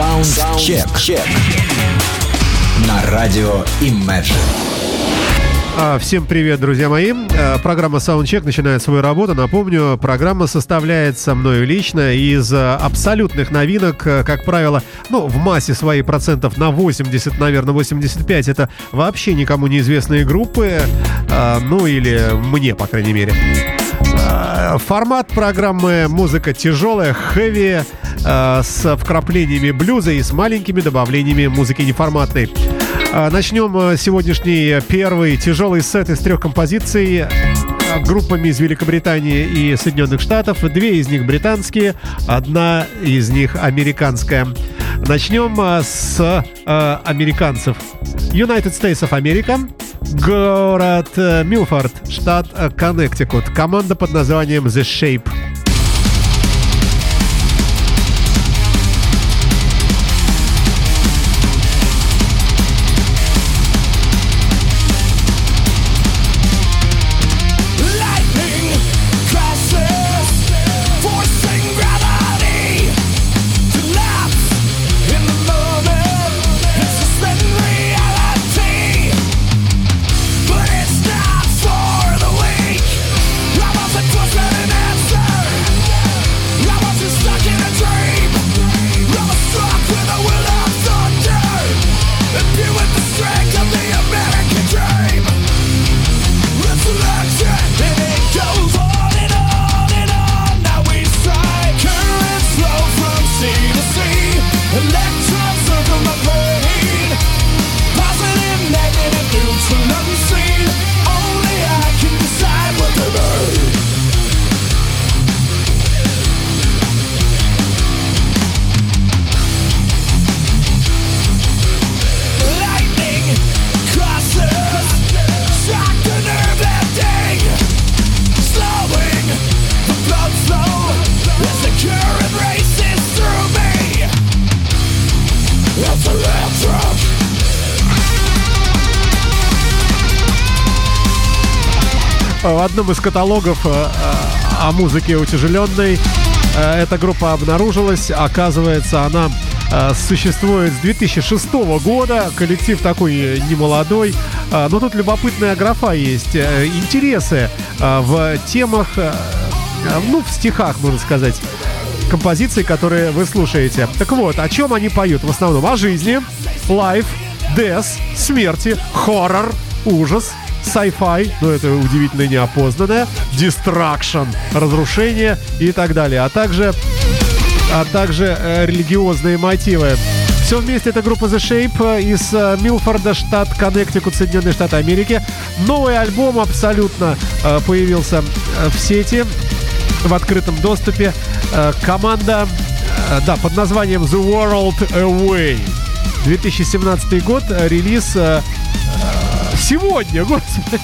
Саундчек. На радио Imagine. А, Всем привет, друзья мои. А, Программа Soundcheck начинает свою работу. Напомню, программа составляется мною лично из а, абсолютных новинок, а, как правило, ну, в массе своей процентов на 80, наверное, 85. Это вообще никому неизвестные группы, ну или мне, по крайней мере. А, Формат программы музыка тяжелая, хэви, а, с вкраплениями блюза и с маленькими добавлениями музыки неформатной. А, Начнем а, сегодняшний первый тяжелый сет из трех композиций группами из Великобритании и Соединенных Штатов. Две из них британские, одна из них американская. Начнем а, с а, американцев. United States of America, город э, Милфорд, штат э, Коннектикут. Команда под названием The Shape. В одном из каталогов э, э, о музыке утяжеленной э, эта группа обнаружилась. Оказывается, она существует с 2006 года. Коллектив такой немолодой. Но тут любопытная графа есть. Интересы в темах, ну, в стихах, можно сказать, композиций, которые вы слушаете. Так вот, о чем они поют? В основном о жизни, лайф, дес, смерти, хоррор, ужас, sci-fi, ну это удивительно неопознанное, destruction, разрушение и так далее, а также, а также э, религиозные мотивы. Все вместе это группа The Shape э, из э, Милфорда, штат Коннектикут, Соединенные Штаты Америки. Новый альбом абсолютно э, появился э, в сети, в открытом доступе. Э, команда, э, да, под названием The World Away. 2017 год, релиз сегодня, господи.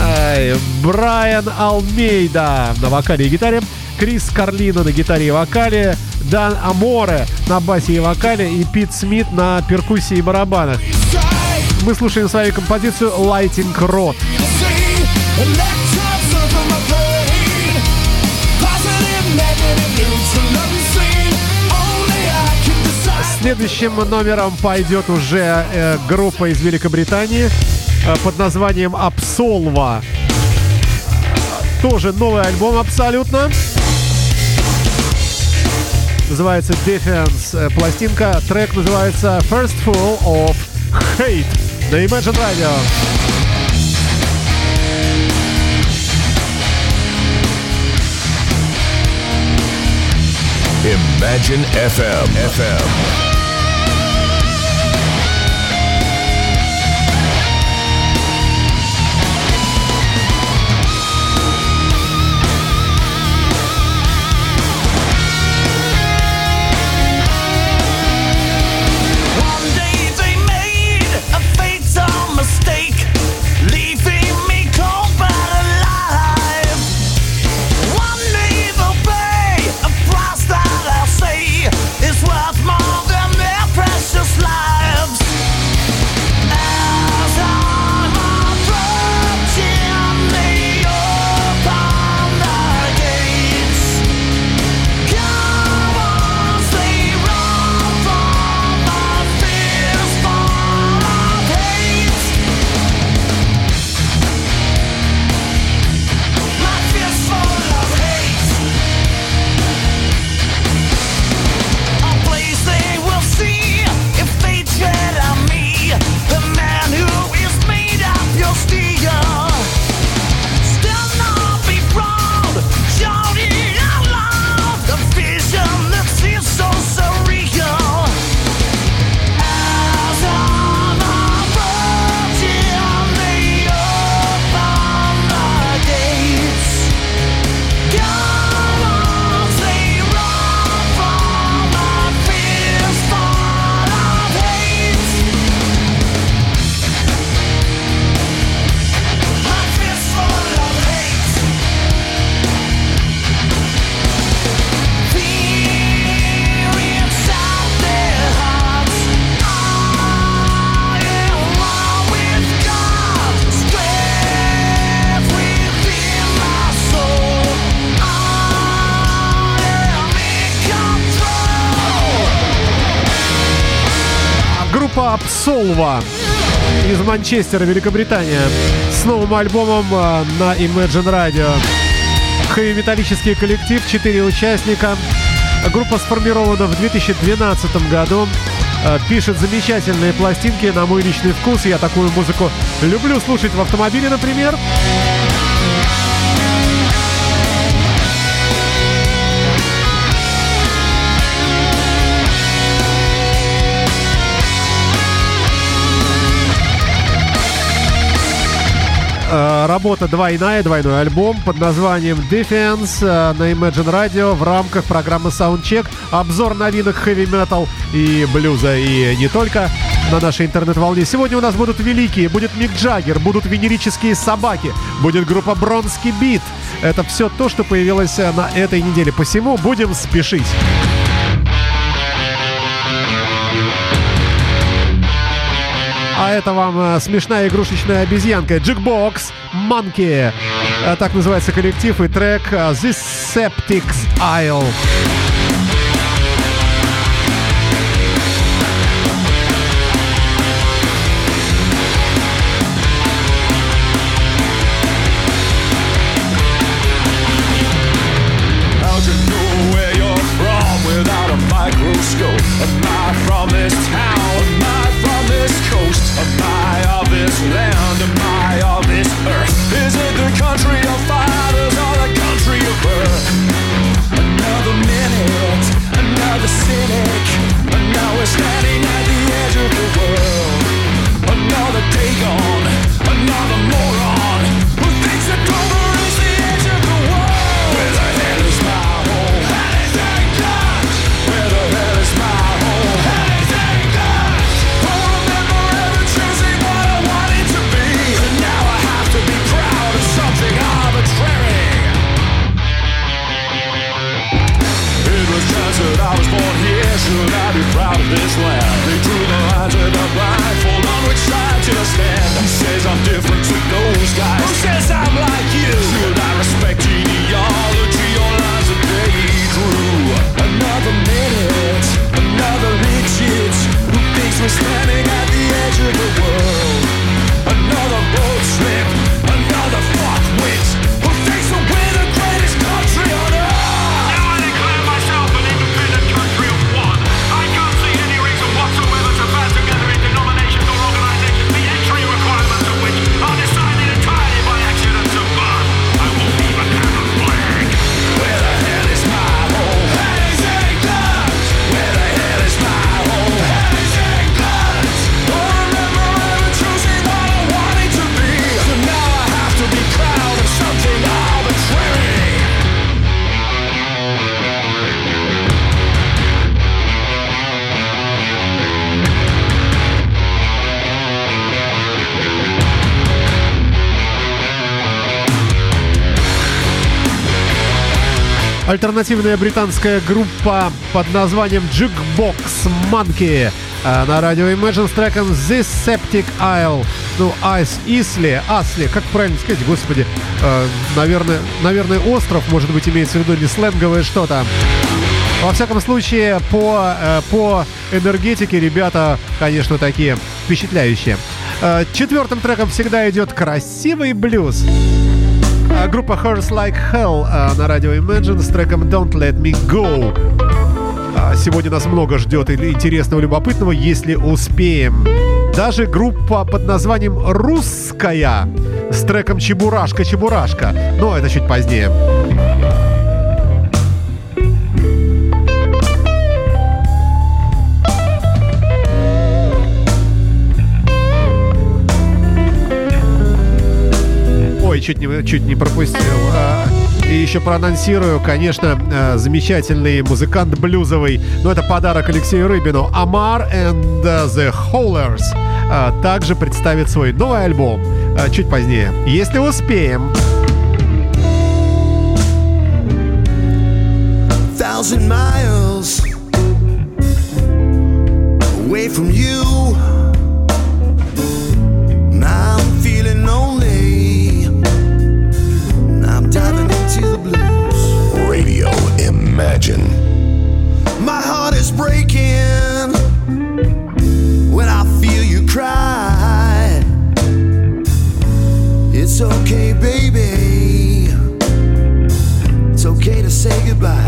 Ай, Брайан Алмейда на вокале и гитаре, Крис Карлино на гитаре и вокале, Дан Аморе на басе и вокале и Пит Смит на перкуссии и барабанах. Мы слушаем свою композицию Lighting Rod. Следующим номером пойдет уже э, группа из Великобритании э, под названием Absolva. Тоже новый альбом абсолютно. Называется Defense э, пластинка. Трек называется First Full of Hate на Imagine Radio. Imagine FM. FM. Absolva из Манчестера, Великобритания, с новым альбомом а, на Imagine Radio. Хэви-металлический коллектив, четыре участника. Группа сформирована в 2012 году. А, Пишет замечательные пластинки на мой личный вкус. Я такую музыку люблю слушать в автомобиле, например. Э, Работа двойная, двойной альбом под названием Defense э, на Imagine Radio в рамках программы Soundcheck. Обзор новинок хэви метал и блюза, и не только на нашей интернет-волне. Сегодня у нас будут великие, будет Мик Джаггер, будут венерические собаки, будет группа Бронский Бит. Это все то, что появилось э, на этой неделе. Посему будем спешить. Это вам э, смешная игрушечная обезьянка Джикбокс Monkey. Э, Так называется коллектив и трек э, This Septic's Isle. Альтернативная британская группа под названием Jukebox Monkey э, на радио Imagine с треком This Septic Isle. Ну, Айс, Исли, Асли, как правильно сказать, господи. Э, наверное, наверное, остров, может быть, имеется в виду не сленговое что-то. Во всяком случае, по, э, по энергетике ребята, конечно, такие впечатляющие. Четвертым треком всегда идет красивый блюз. А, Группа Horse Like Hell а, на радио Imagine с треком Don't Let Me Go. А, Сегодня нас много ждет интересного, любопытного, если успеем. Даже группа под названием «Русская» с треком «Чебурашка-чебурашка». Но это чуть позднее. Чуть не, чуть не пропустил. А, И еще проанонсирую, конечно, э, замечательный музыкант блюзовый, но это подарок Алексею Рыбину. Амар and the Howlers а, также представит свой новый альбом а, чуть позднее, если успеем. thousand miles away from you. It's okay, baby. It's okay to say goodbye.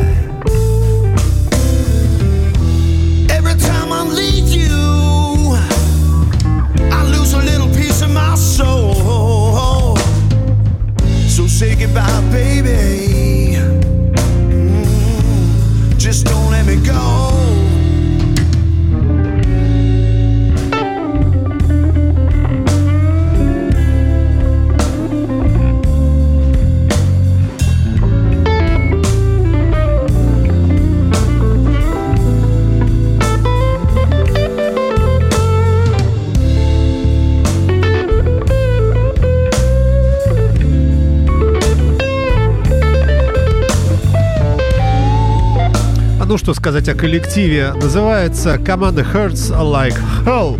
Ну что сказать о коллективе? Называется команда Hurts Like Hell.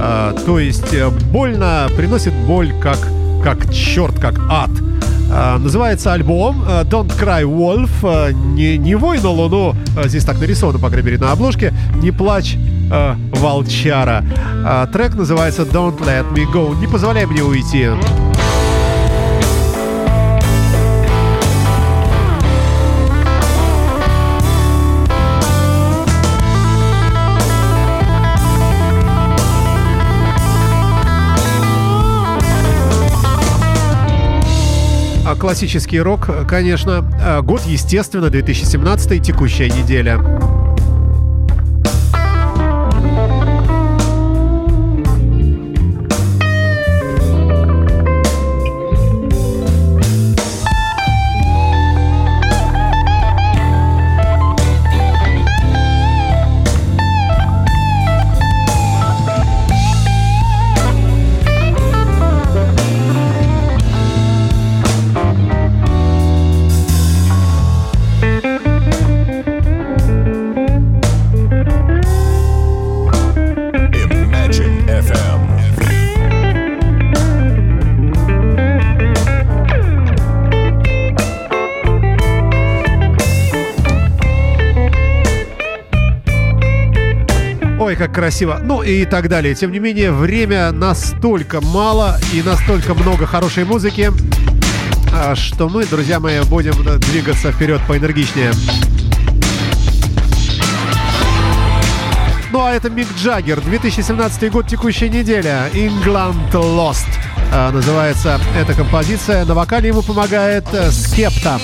А, то есть э, больно, приносит боль как, как черт, как ад. А, называется альбом э, Don't Cry Wolf. Э, Не, не вой на луну, э, здесь так нарисовано, по крайней мере, на обложке. Не плачь, э, волчара. А, Трек называется Don't Let Me Go. Не позволяй мне уйти. Классический рок, конечно. А, Год, естественно, 2017, текущая неделя. Красиво. Ну и так далее. Тем не менее, время настолько мало и настолько много хорошей музыки, а, что мы, друзья мои, будем двигаться вперед поэнергичнее. Ну а это Мик Джаггер, 2017 год, текущая неделя, England Lost. А, называется эта композиция. На вокале ему помогает э, Скепта.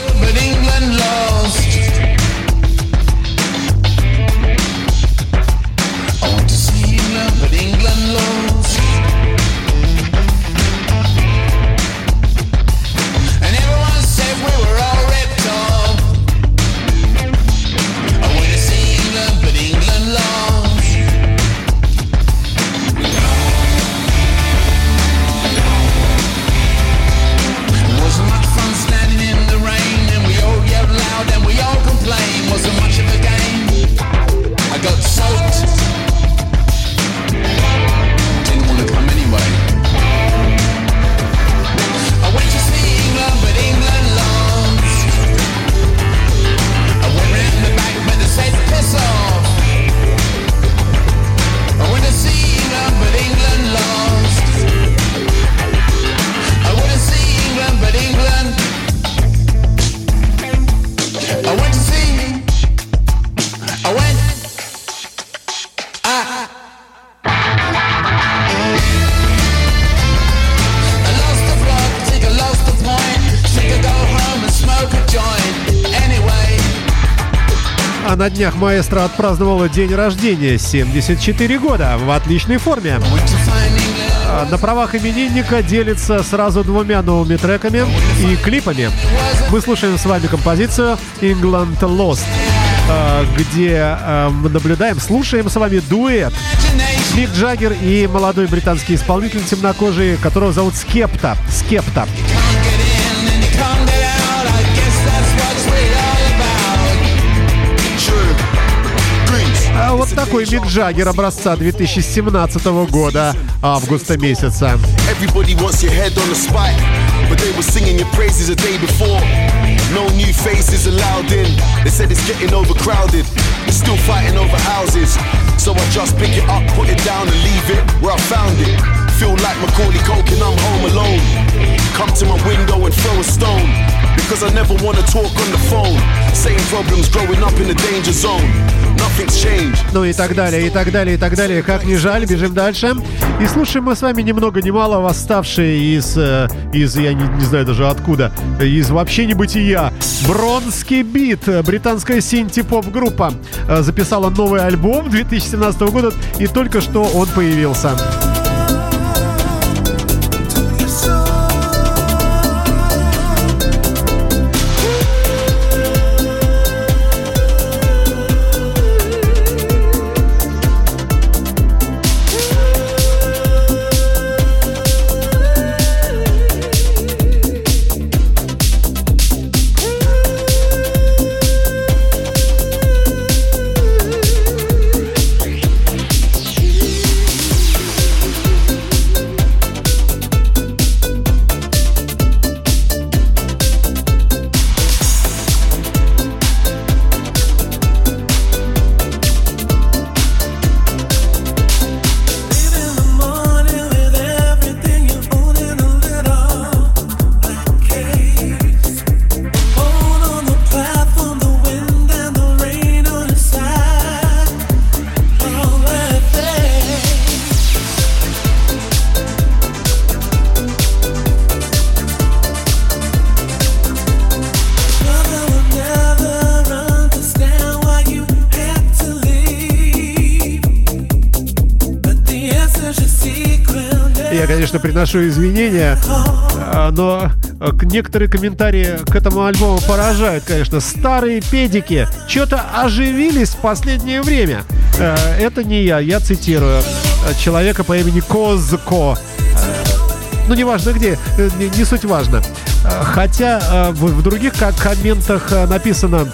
На днях маэстро отпраздновала день рождения, 74 года, в отличной форме. А На правах именинника делится сразу двумя новыми треками и клипами. Мы слушаем с вами композицию England Lost, а, где а, наблюдаем, слушаем с вами дуэт. Мик Джаггер и молодой британский исполнитель темнокожий, которого зовут Скепта. Скепта. Can't А вот такой Мик Джаггер образца 2017 года, августа месяца. Everybody wants your head on the spike, but they were singing your praises a day before. No new faces allowed in. They said it's getting overcrowded. They're still fighting over houses. So I just pick it up, put it down, and leave it where I found it. feel like Macaulay Culkin, I'm home alone. Come to my window and throw a stone. Because I never wanna talk on the phone. Ну и так далее, и так далее, и так далее. Как не жаль, бежим дальше. И слушаем мы с вами ни много ни мало восставшие из, э, из я не, не знаю даже откуда, из вообще небытия. Бронский бит, британская синти-поп-группа, э, записала новый альбом 2017 года, и только что он появился. Приношу извинения, а, но к- некоторые комментарии к этому альбому поражают, конечно. Старые педики что-то оживились в последнее время. Э, Это не я, я цитирую человека по имени Козко. Ну, неважно где, э, не, не суть важно. Хотя в, других ко- комментах написано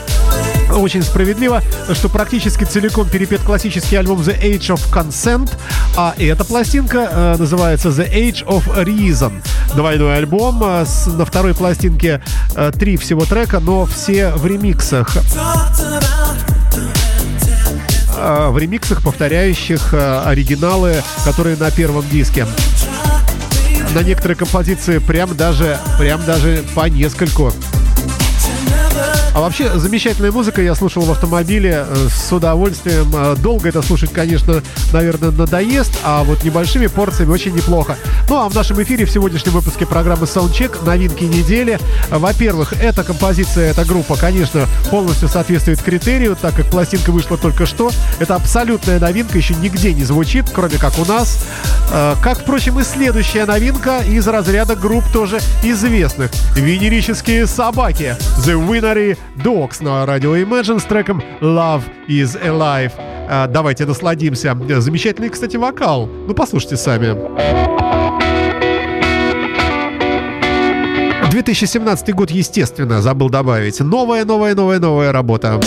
очень справедливо, что практически целиком перепет классический альбом The Age of Consent, а эта пластинка э, называется The Age of Reason. Двойной альбом, э, с- на второй пластинке э, три всего трека, но все в ремиксах. Э, в ремиксах, повторяющих э, оригиналы, которые на первом диске. На некоторые композиции прям даже, прям даже по нескольку. А вообще, замечательная музыка я слушал в автомобиле э, с удовольствием. Э, Долго это слушать, конечно, наверное, надоест, а вот небольшими порциями очень неплохо. Ну а в нашем эфире в сегодняшнем выпуске программы Soundcheck новинки недели. Во-первых, эта композиция, эта группа, конечно, полностью соответствует критерию, так как пластинка вышла только что. Это абсолютная новинка, еще нигде не звучит, кроме как у нас. Э, Как, впрочем, и следующая новинка из разряда групп тоже известных. Венерические собаки. The Winery Dogs на радио Imagine с треком Love is Alive. Э, Давайте насладимся. Замечательный, кстати, вокал. Ну, послушайте сами. 2017 год, естественно, забыл добавить. Новая, новая, новая, новая работа.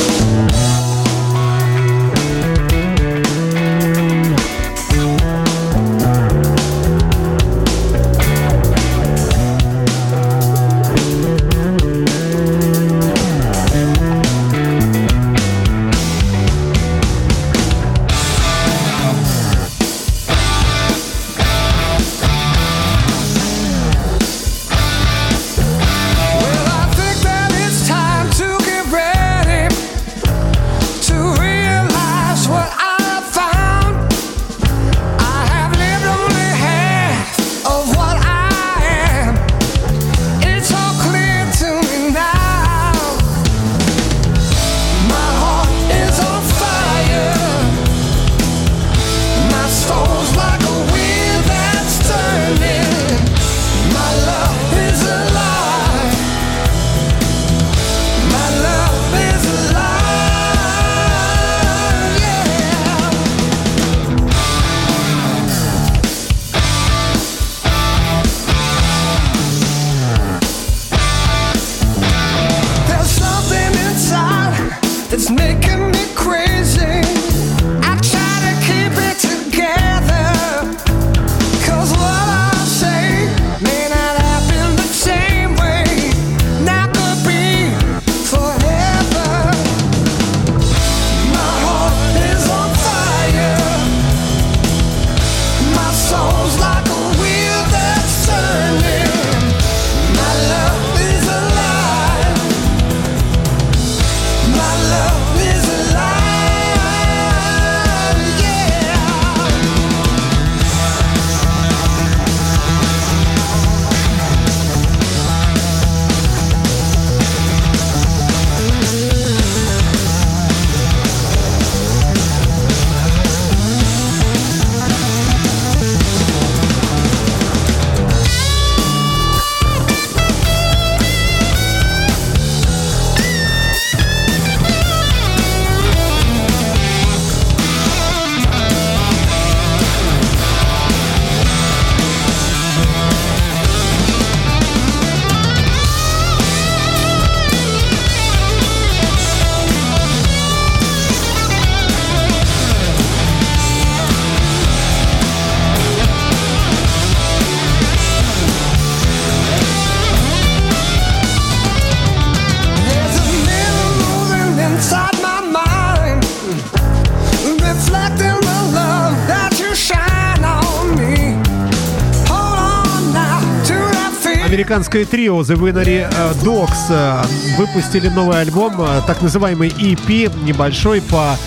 Американское трио The Winery э, Dogs э, выпустили новый альбом, э, так называемый EP, небольшой по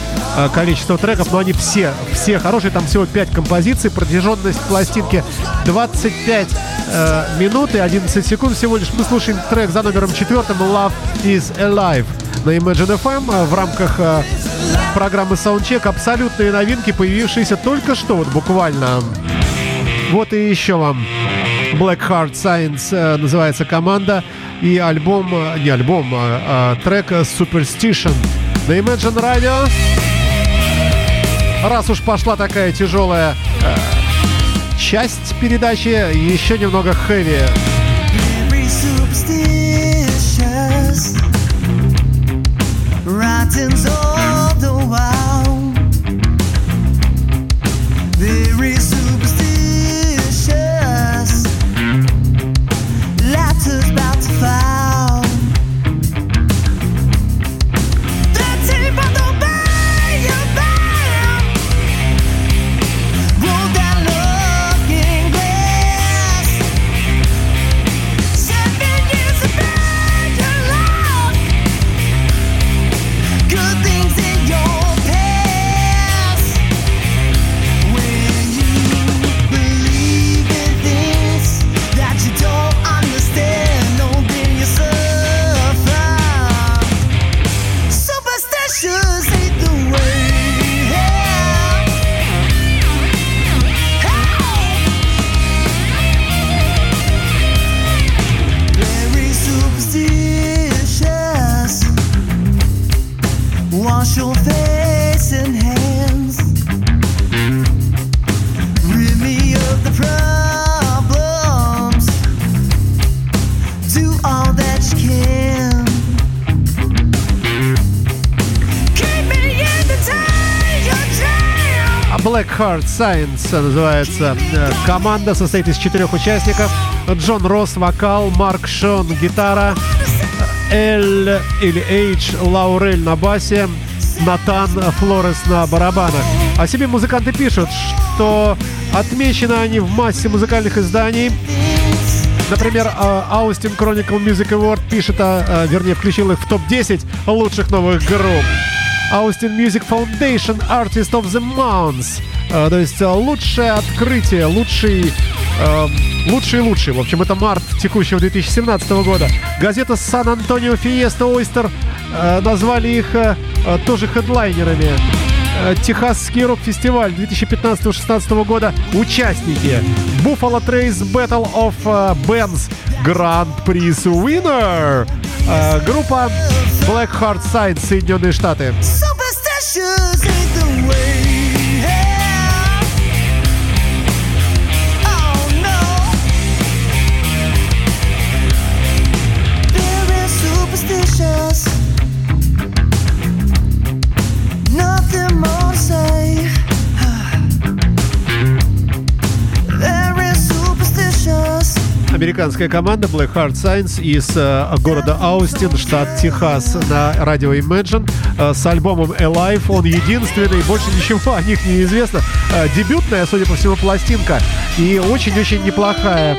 количеству треков, но они все, все хорошие, там всего 5 композиций, протяженность пластинки 25 э, минут и 11 секунд всего лишь. Мы слушаем трек за номером четвертым Love is Alive на Imagine FM э, в рамках программы Soundcheck. Абсолютные новинки, появившиеся только что, вот буквально. Вот и еще вам Black Heart Science э, называется команда. И альбом, э, не альбом, а, а трек Superstition на Imagine Radio. Раз уж пошла такая тяжелая э, часть передачи, еще немного хэви. Science называется э, команда, состоит из четырех участников. Джон Росс, вокал, Марк Шон, гитара, Л или H, Лаурель на басе, Натан Флорес на барабанах. О себе музыканты пишут, что отмечены они в массе музыкальных изданий. Например, э, Austin Chronicle Music Award пишет, э, вернее, включил их в топ-10 лучших новых групп. Austin Music Foundation Artist of the Month. Э, То есть э, лучшее открытие, лучший, э, лучший лучший. В общем, это март текущего 2017 года. Газета Antonio Fiesta Oyster э, назвали их э, э, тоже хедлайнерами. Э, Техасский рок-фестиваль 2015-16 года. Участники. Buffalo Trace Battle of э, Bands Grand Prix Winner. Группа Black Heart Science, Соединенные Штаты. Superstitious ain't the way. Американская команда Black Heart Science из э, города Аустин, штат Техас, на радио Imagine э, с альбомом Alive. Он единственный, больше ничего о них не известно. Э, дебютная, судя по всему, пластинка и очень-очень неплохая.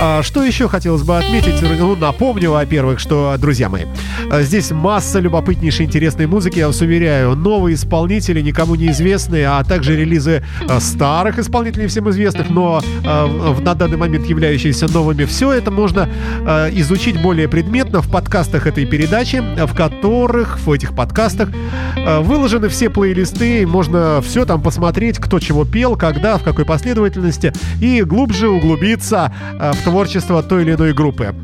А, Что еще хотелось бы отметить? Ну, напомню, во-первых, что, друзья мои, э, здесь масса любопытнейшей интересной музыки, я вас уверяю. Новые исполнители, никому неизвестные, а также релизы э, старых исполнителей всем известных, но э, на данный момент являющиеся новыми. Все это можно изучить более предметно в подкастах этой передачи, в которых, в этих подкастах, выложены все плейлисты, можно все там посмотреть, кто чего пел, когда, в какой последовательности, и глубже углубиться в творчество той или иной группы.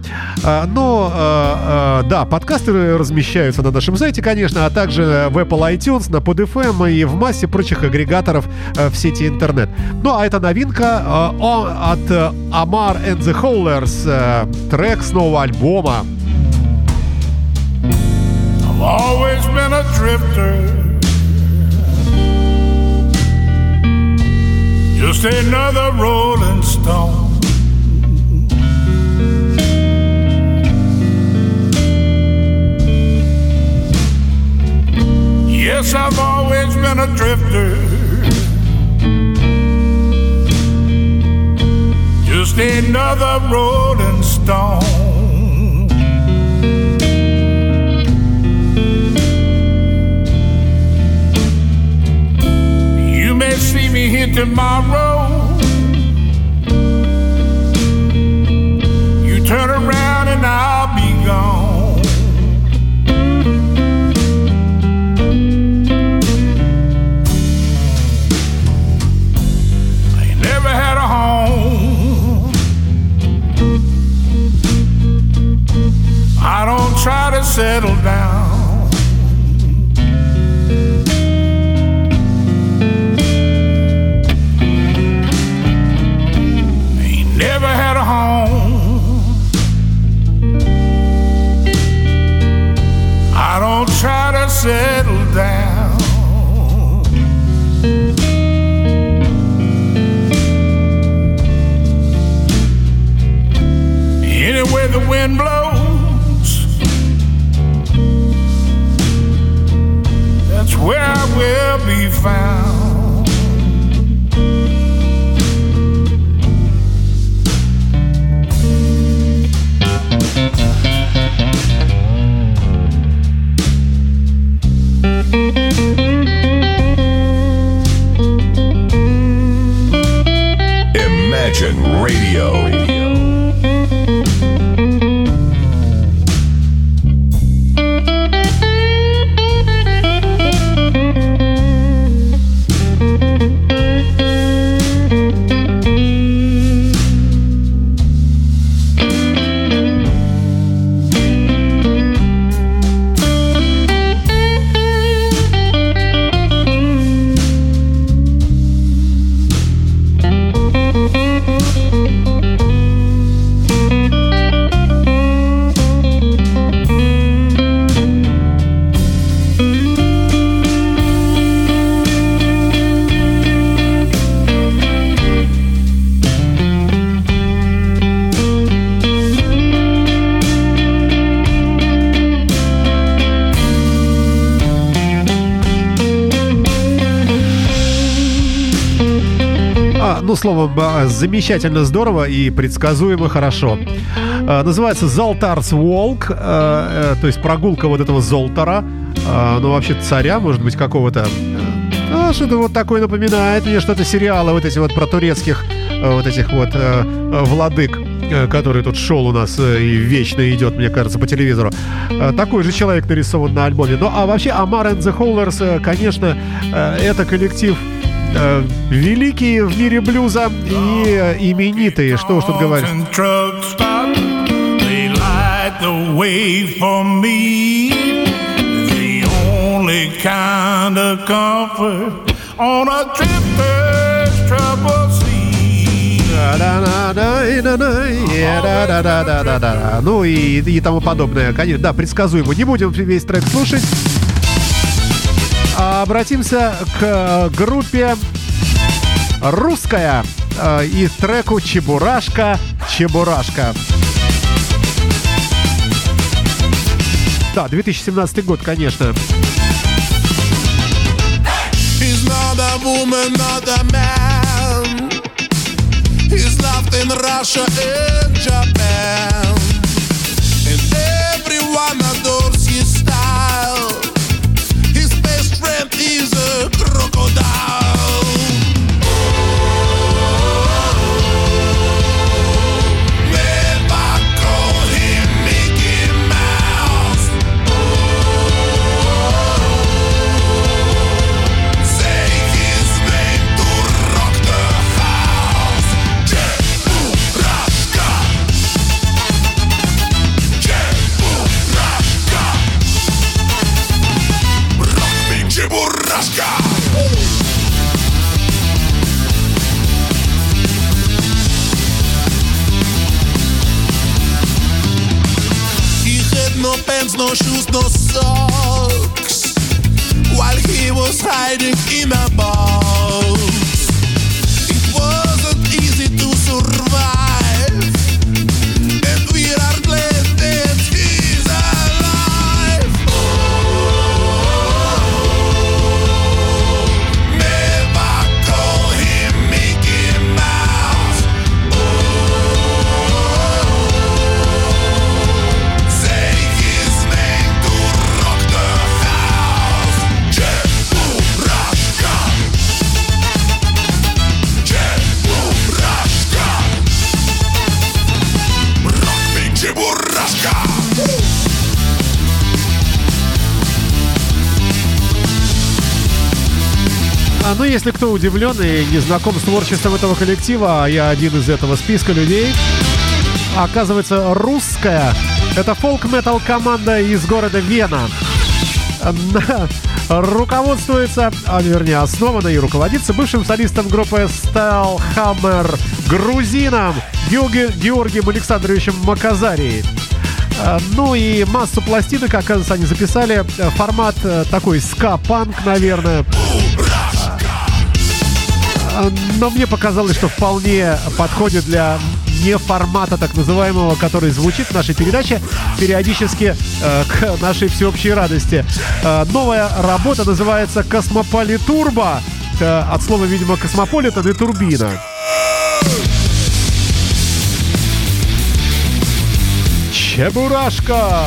А, Но, э, э, да, подкасты размещаются на нашем сайте, конечно, а также в Apple iTunes, на PodFM и в массе прочих агрегаторов в сети интернет. Ну, а это новинка от э, Amar and the Howlers, э, трек с нового альбома. I've always been a drifter. Just another rolling stone. I've always been a drifter. Just another rolling stone. You may see me here tomorrow. You turn around and I'll be gone. I don't try to settle down. Ain't never had a home. I don't try to settle down. Anywhere the wind blows, where I will be found. Imagine Radio. Словом, а, замечательно здорово и предсказуемо хорошо. А, Называется Золтарс Волк, а, э, то есть прогулка вот этого Золтара, ну, вообще царя, может быть, какого-то. А, что-то вот такое напоминает мне что-то сериалы вот эти вот про турецких э, вот этих вот э, э, владык, э, который тут шел у нас э, и вечно идет, мне кажется, по телевизору. Э, Такой же человек нарисован на альбоме. Ну, а вообще, Амар and the Holders, э, конечно, э, это коллектив э, великие в мире блюза и э, именитые. Что уж тут говорить. Kind of comfort on a. Ну и, и тому подобное. Конечно, да, предсказуемо. Не будем весь трек слушать. Обратимся к э, группе русская э, и треку Чебурашка Чебурашка. Да, 2017 год, конечно. He's not a woman, not a man. He's loved in Russia and Japan. And everyone hiding in a bar. Ну, если кто удивлен и не знаком с творчеством этого коллектива, а я один из этого списка людей, оказывается, русская. Это фолк-метал команда из города Вена. На- Руководствуется, а вернее основана и руководится бывшим солистом группы Hammer грузином Георги- Георгием Александровичем Маказарией. А, Ну и массу пластинок, оказывается, они записали. Формат э, такой ска-панк, наверное. Но мне показалось, что вполне подходит для не формата так называемого, который звучит в нашей передаче периодически э, к нашей всеобщей радости. Э, новая работа называется «Космополитурбо». Э, от слова, видимо, «космополитен» и «турбина». Чебурашка!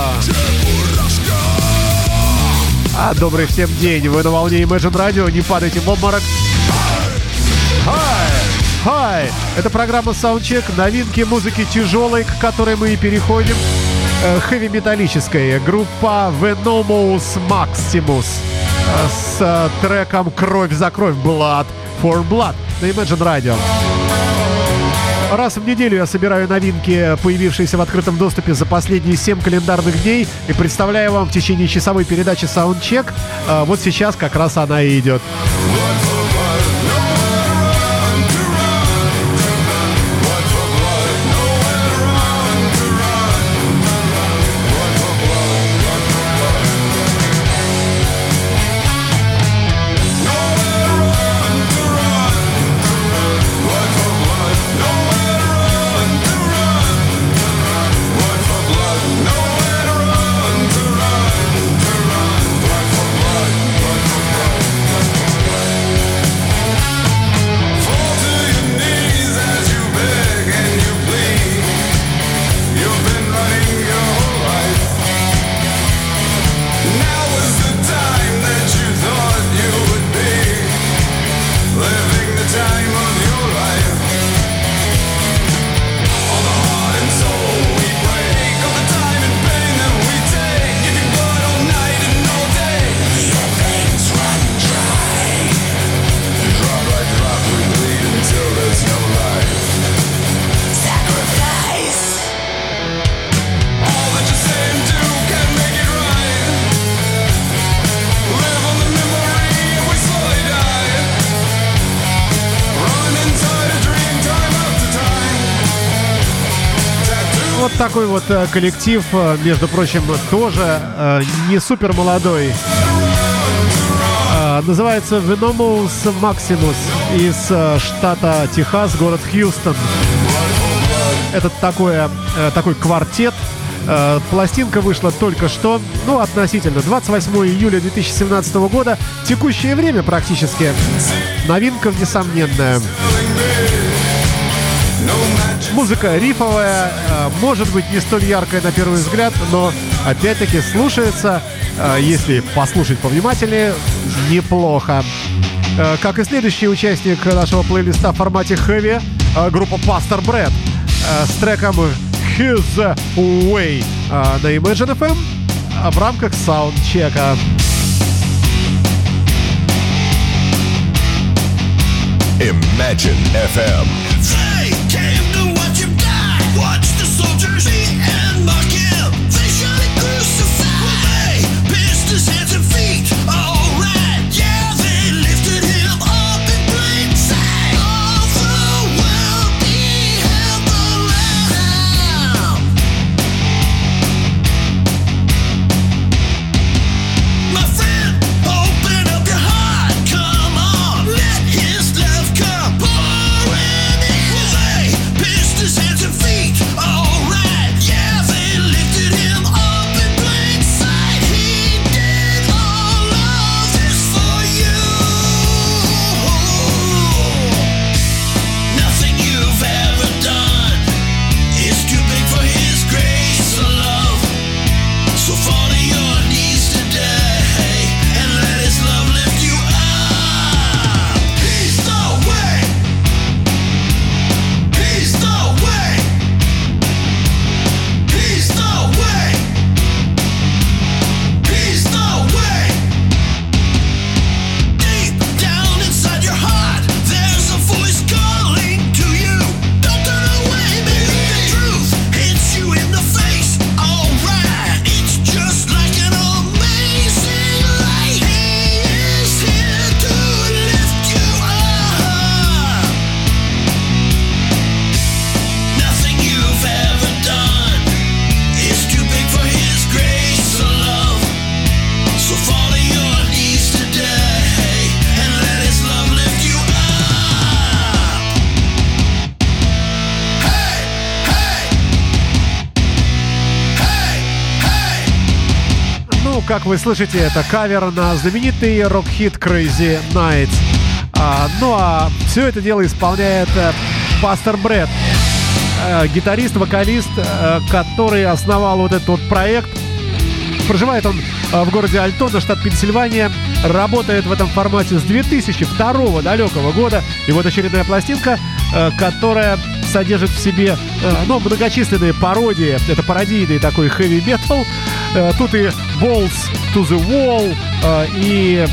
А, добрый всем день! Вы на волне Imagine Radio, не падайте в обморок. Хай! Хай! Это программа Soundcheck, новинки музыки тяжелой, к которой мы и переходим. Э, Хэви-металлическая группа Venomous Maximus э, с э, треком «Кровь за кровь» Blood for Blood на Imagine Radio. Раз в неделю я собираю новинки, появившиеся в открытом доступе за последние 7 календарных дней, и представляю вам в течение часовой передачи Soundcheck. Вот сейчас как раз она и идет. Такой вот э, коллектив, э, между прочим, тоже э, не супер молодой. Называется Venomous Maximus из штата Техас, город Хьюстон. Это такое, такой квартет. Пластинка вышла только что, ну, относительно, 28 июля 2017 года. Текущее время практически. Новинка несомненная. Музыка рифовая, э, может быть не столь яркая на первый взгляд, но опять-таки слушается, э, если послушать повнимательнее, неплохо. Э, Как и следующий участник нашего плейлиста в формате хэви, группа Pastor Bread э, с треком His Way на Imagine FM в рамках саундчека. Imagine FM. They came soldier. Как вы слышите, это кавер на знаменитый рок-хит Crazy Nights. А, ну а все это дело исполняет э, Пастор Брэд, э, гитарист, вокалист, э, который основал вот этот вот проект. Проживает он в городе Альтона, штат Пенсильвания. Работает в этом формате с 2002 далекого года. И вот очередная пластинка, э, которая содержит в себе э, ну, многочисленные пародии. Это пародийный такой. Э, Тут и Balls to the Wall, э, и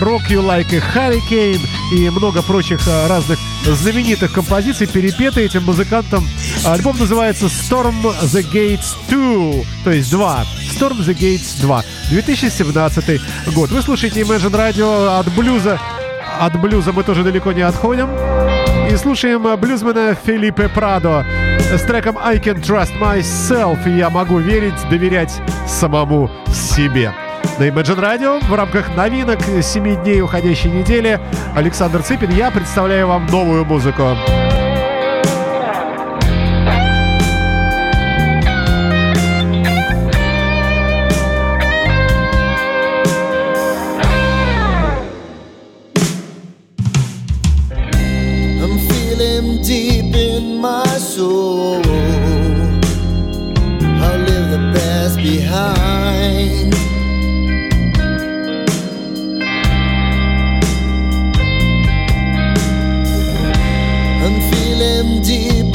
Rock You Like a Hurricane, и много прочих разных знаменитых композиций перепеты этим музыкантом. Альбом называется Storm the Gates 2, то есть 2. Storm the Gates 2. 2017 год. Вы слушаете Imagine Radio от блюза. От блюза мы тоже далеко не отходим. И слушаем блюзмена Филиппе Прадо с треком I Can Trust Myself. Я могу верить, доверять самому себе. На Imagine Radio в рамках новинок 7 дней уходящей недели Александр Цыпин. Я представляю вам новую музыку. Behind. I'm feeling deep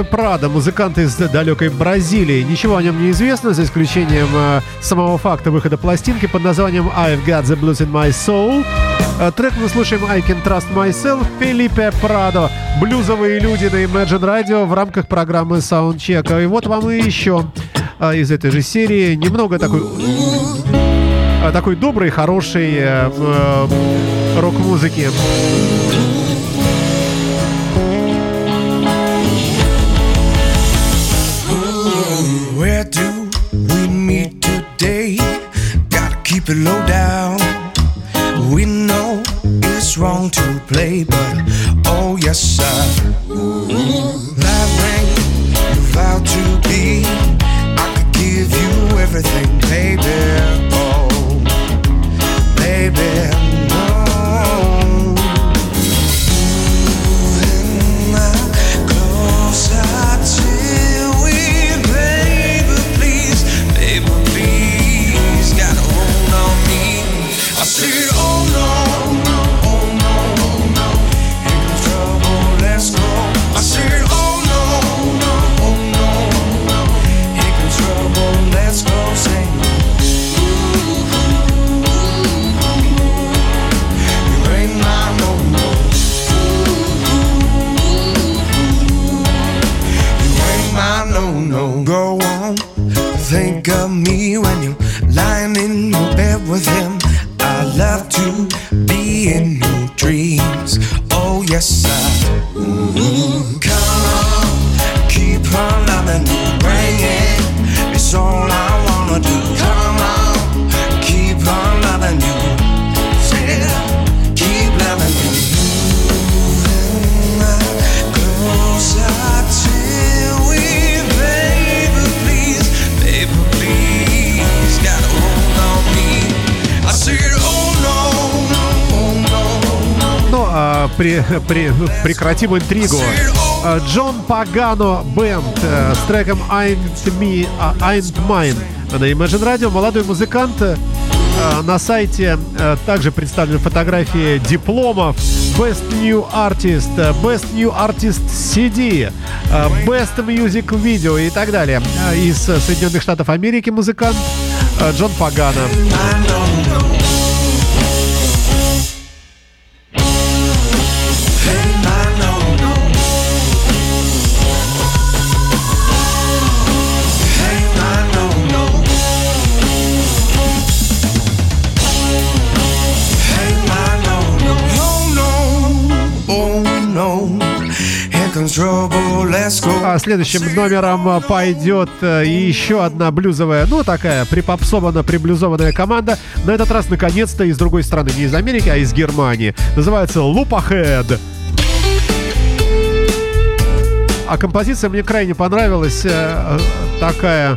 Филиппе Прадо, музыкант из далекой Бразилии. Ничего о нем не известно, за исключением э, самого факта выхода пластинки под названием I've Got the Blues in My Soul. Э, трек мы слушаем I Can Trust Myself Филиппе Прадо. Блюзовые люди на Imagine Radio в рамках программы Soundcheck. И вот вам и еще э, из этой же серии немного такой э, такой доброй, хорошей э, э, рок-музыки. При- при- прекратим интригу. А, Джон Пагано Бенд э, с треком Ain't, Me, а, Ain't Mine на Imagine Radio. Молодой музыкант. э, На сайте э, также представлены фотографии дипломов Best New Artist, Best New Artist CD, Best Music Video и так далее. Из Соединенных Штатов Америки музыкант Джон Пагано. А следующим номером пойдет э, еще одна блюзовая, ну такая припопсована, приблюзованная команда. На этот раз, наконец-то, из другой страны, не из Америки, а из Германии. Называется Lupahead. А композиция мне крайне понравилась. э, э, Такая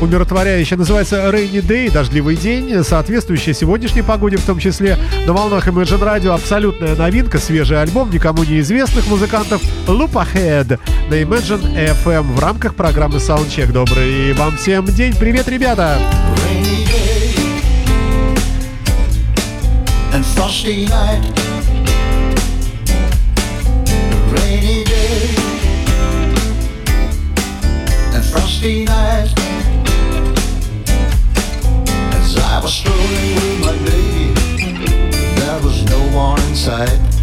умиротворяющая. Называется Rainy Day, дождливый день, соответствующая сегодняшней погоде в том числе. На волнах Imagine Radio абсолютная новинка, свежий альбом никому неизвестных музыкантов Lupahead на Imagine FM в рамках программы Soundcheck. Добрый вам всем день. Привет, ребята! Rainy day and frosty night. Was strolling with my baby, there was no one in sight.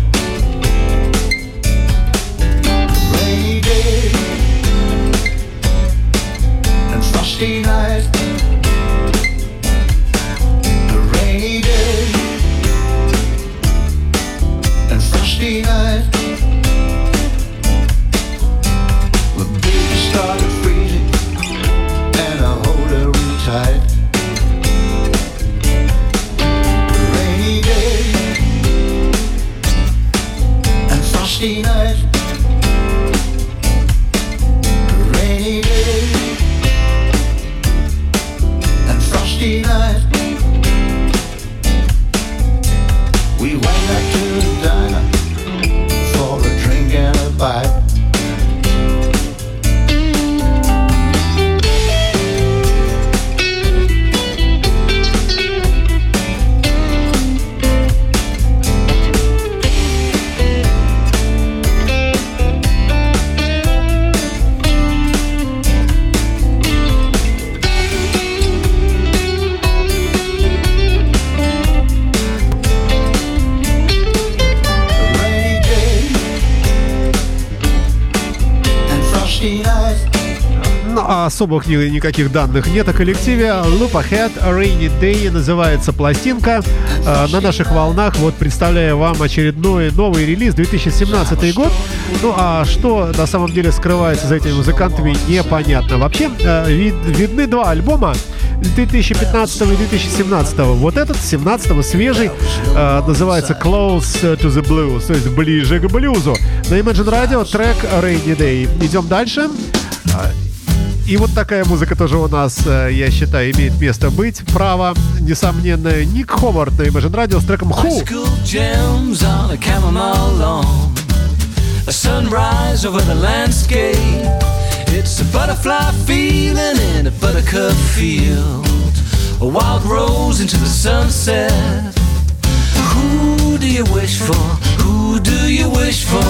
Особых ни- никаких данных нет о коллективе. Lupahead Rainy Day называется пластинка. Э, на наших волнах вот представляю вам очередной новый релиз 2017 год. Ну а что на самом деле скрывается за этими музыкантами, непонятно. Вообще э, вид- видны два альбома 2015 и 2017. Вот этот, 17 свежий, э, называется Close to the Blues, то есть ближе к блюзу. На Imagine Radio трек Rainy Day. Идем дальше. А, И вот такая музыка тоже у нас, э, я считаю, имеет место быть. Право, несомненно, Ник Ховард на Imagine Radio с треком «Who». A sunrise over the landscape. It's a butterfly feeling in a buttercup field. a wild rose into the sunset. Who do you wish for? Who do you wish for?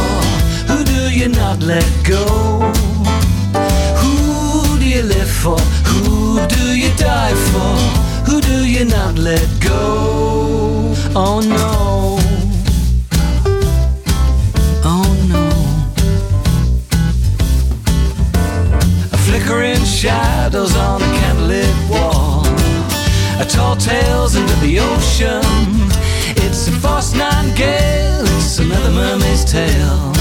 Who do you not let go? You live for? Who do you die for? Who do you not let go? Oh no. Oh no. A flickering shadows on a candlelit wall. A tall tales into the ocean. It's a false nightingale. It's another mermaid's tale.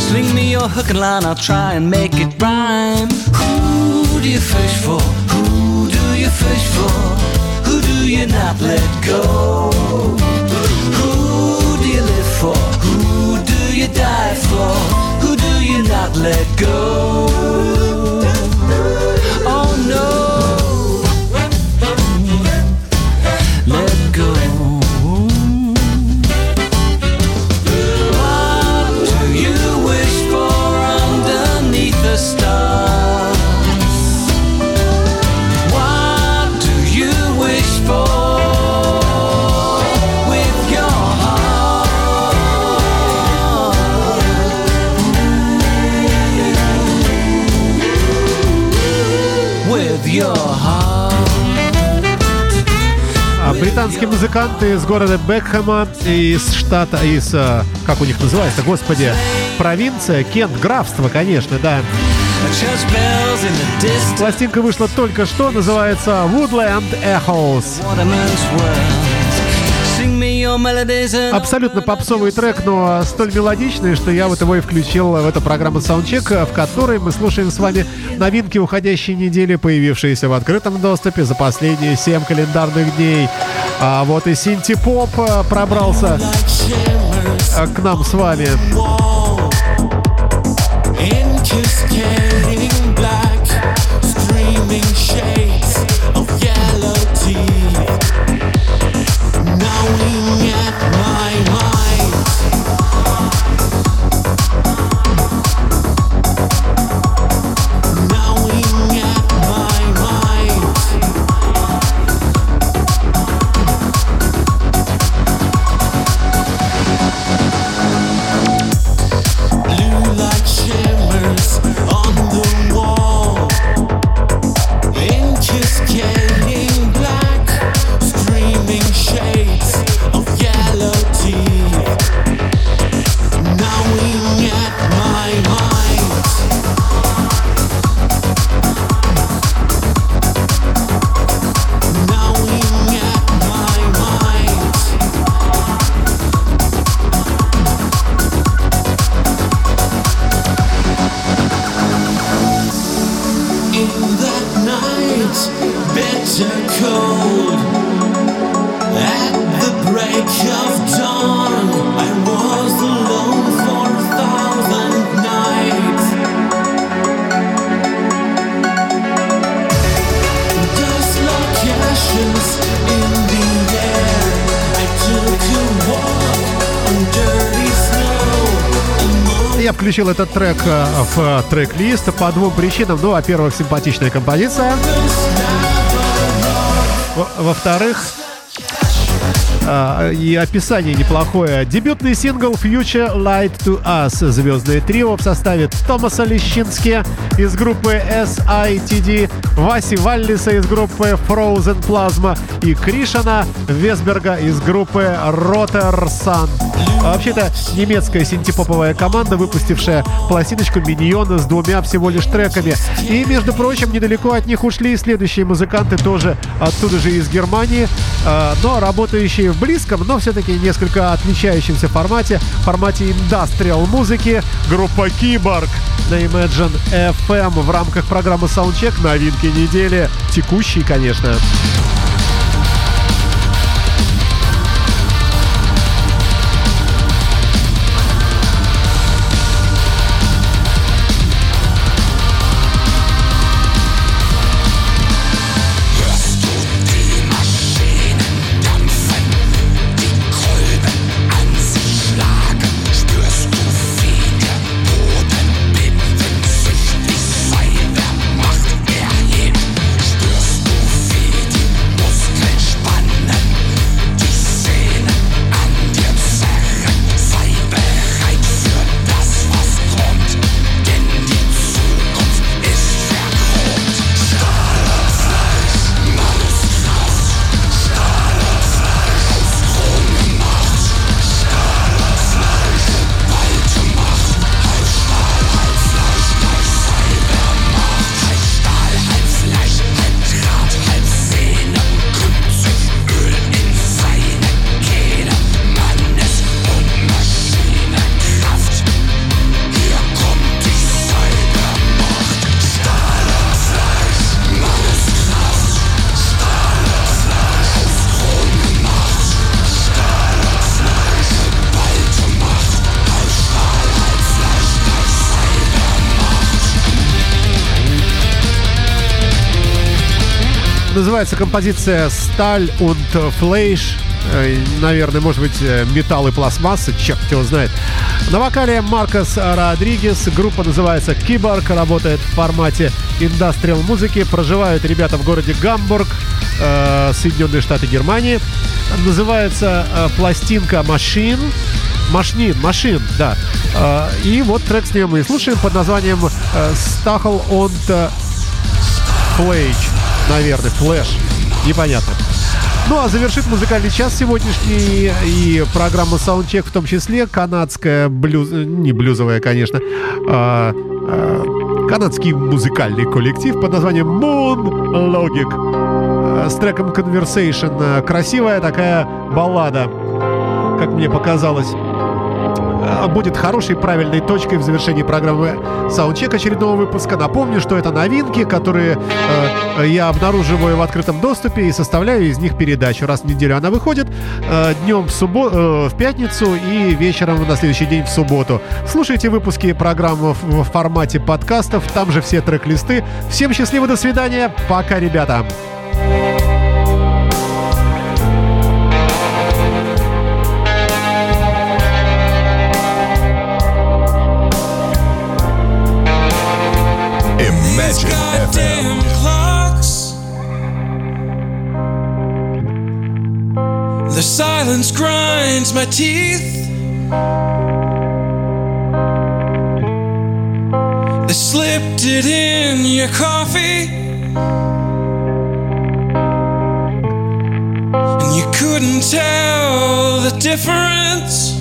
Sling me your hook and line, I'll try and make it rhyme. Who do you fish for? Who do you fish for? Who do you not let go? Who do you live for? Who do you die for? Who do you not let go? Британские музыканты из города Бекхэма, из штата, из, э, как у них называется, господи, провинция, Кент, графство, конечно, да. Пластинка вышла только что, называется Woodland Echoes. Абсолютно попсовый трек, но столь мелодичный, что я вот его и включил в эту программу Soundcheck, в которой мы слушаем с вами новинки уходящей недели, появившиеся в открытом доступе за последние 7 календарных дней. А вот и синти-поп э, пробрался э, к нам с вами. Включил этот трек э, в трек-лист по двум причинам. Ну, во-первых, симпатичная композиция. Во- Во-вторых, а, и описание неплохое. Дебютный сингл Future Light to Us. Звездное трио в составе Томаса Лещински из группы SITD, Васи Валлиса из группы Frozen Plasma и Кришана Весберга из группы Rotter Sun. А Вообще-то немецкая синтепоповая команда, выпустившая пластиночку Миньона с двумя всего лишь треками. И, между прочим, недалеко от них ушли следующие музыканты тоже оттуда же из Германии, э, но работающие в близком, но все-таки несколько отличающемся формате, формате индастриал музыки, группа Киборг на Imagine FM в рамках программы Soundcheck новинки недели, текущие, конечно. Spürst Называется композиция «Сталь und Fleisch». Э, Наверное, может быть, э, металл и пластмасса, черт его знает. На вокале Маркос Родригес. Группа называется «Киборг», работает в формате индастриал музыки. Проживают ребята в городе Гамбург, э, Соединенные Штаты Германии. Называется пластинка «Машин». Машнин, машин, да. И вот трек с ним мы слушаем под названием «Stahl und Fleisch». Наверное, флэш. Непонятно. Ну а завершит музыкальный час сегодняшний и программа Soundcheck в том числе канадская блюз... не блюзовая, конечно, а, а, канадский музыкальный коллектив под названием Moon Logic а, с треком Conversation. Красивая такая баллада, как мне показалось будет хорошей правильной точкой в завершении программы Soundcheck очередного выпуска. Напомню, что это новинки, которые э, я обнаруживаю в открытом доступе и составляю из них передачу. Раз в неделю она выходит, э, днем в, суббо- э, в пятницу и вечером на следующий день в субботу. Слушайте выпуски программы в, в формате подкастов, там же все трек-листы. Всем счастливо, до свидания, пока, ребята. Imagine goddamn FM. clocks. The silence grinds my teeth. They slipped it in your coffee. And you couldn't tell the difference.